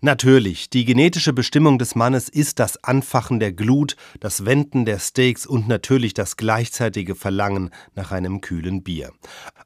Natürlich, die genetische Bestimmung des Mannes ist das Anfachen der Glut, das Wenden der Steaks und natürlich das gleichzeitige Verlangen nach einem kühlen Bier.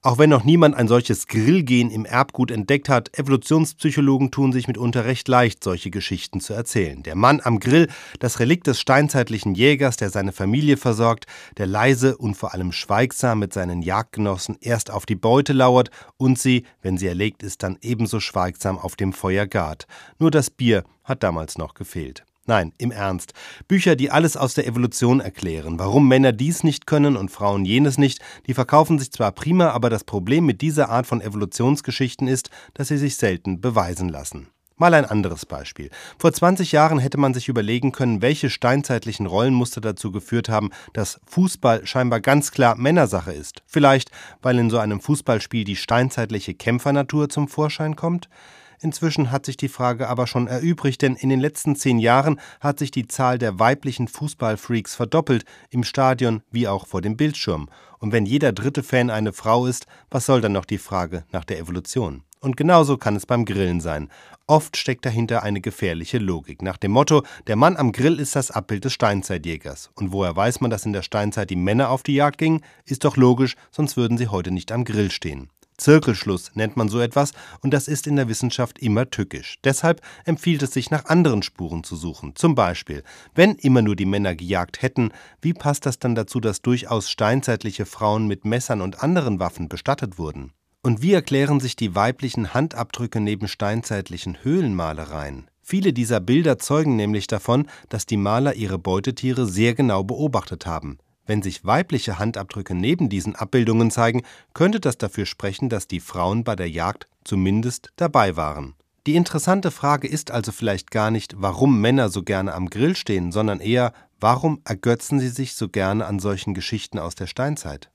Auch wenn noch niemand ein solches Grillgen im Erbgut entdeckt hat, Evolutionspsychologen tun sich mitunter recht leicht, solche Geschichten zu erzählen. Der Mann am Grill, das Relikt des steinzeitlichen Jägers, der seine Familie versorgt, der leise und vor allem schweigsam mit seinen Jagdgenossen erst auf die Beute lauert und sie, wenn sie erlegt ist, dann ebenso schweigsam auf dem Feuer gart. Nur das Bier hat damals noch gefehlt. Nein, im Ernst. Bücher, die alles aus der Evolution erklären, warum Männer dies nicht können und Frauen jenes nicht, die verkaufen sich zwar prima, aber das Problem mit dieser Art von Evolutionsgeschichten ist, dass sie sich selten beweisen lassen. Mal ein anderes Beispiel. Vor 20 Jahren hätte man sich überlegen können, welche steinzeitlichen Rollenmuster dazu geführt haben, dass Fußball scheinbar ganz klar Männersache ist. Vielleicht, weil in so einem Fußballspiel die steinzeitliche Kämpfernatur zum Vorschein kommt? Inzwischen hat sich die Frage aber schon erübrigt, denn in den letzten zehn Jahren hat sich die Zahl der weiblichen Fußballfreaks verdoppelt, im Stadion wie auch vor dem Bildschirm. Und wenn jeder dritte Fan eine Frau ist, was soll dann noch die Frage nach der Evolution? Und genauso kann es beim Grillen sein. Oft steckt dahinter eine gefährliche Logik. Nach dem Motto, der Mann am Grill ist das Abbild des Steinzeitjägers. Und woher weiß man, dass in der Steinzeit die Männer auf die Jagd gingen? Ist doch logisch, sonst würden sie heute nicht am Grill stehen. Zirkelschluss nennt man so etwas und das ist in der Wissenschaft immer tückisch. Deshalb empfiehlt es sich, nach anderen Spuren zu suchen. Zum Beispiel, wenn immer nur die Männer gejagt hätten, wie passt das dann dazu, dass durchaus steinzeitliche Frauen mit Messern und anderen Waffen bestattet wurden? Und wie erklären sich die weiblichen Handabdrücke neben steinzeitlichen Höhlenmalereien? Viele dieser Bilder zeugen nämlich davon, dass die Maler ihre Beutetiere sehr genau beobachtet haben. Wenn sich weibliche Handabdrücke neben diesen Abbildungen zeigen, könnte das dafür sprechen, dass die Frauen bei der Jagd zumindest dabei waren. Die interessante Frage ist also vielleicht gar nicht, warum Männer so gerne am Grill stehen, sondern eher, warum ergötzen sie sich so gerne an solchen Geschichten aus der Steinzeit?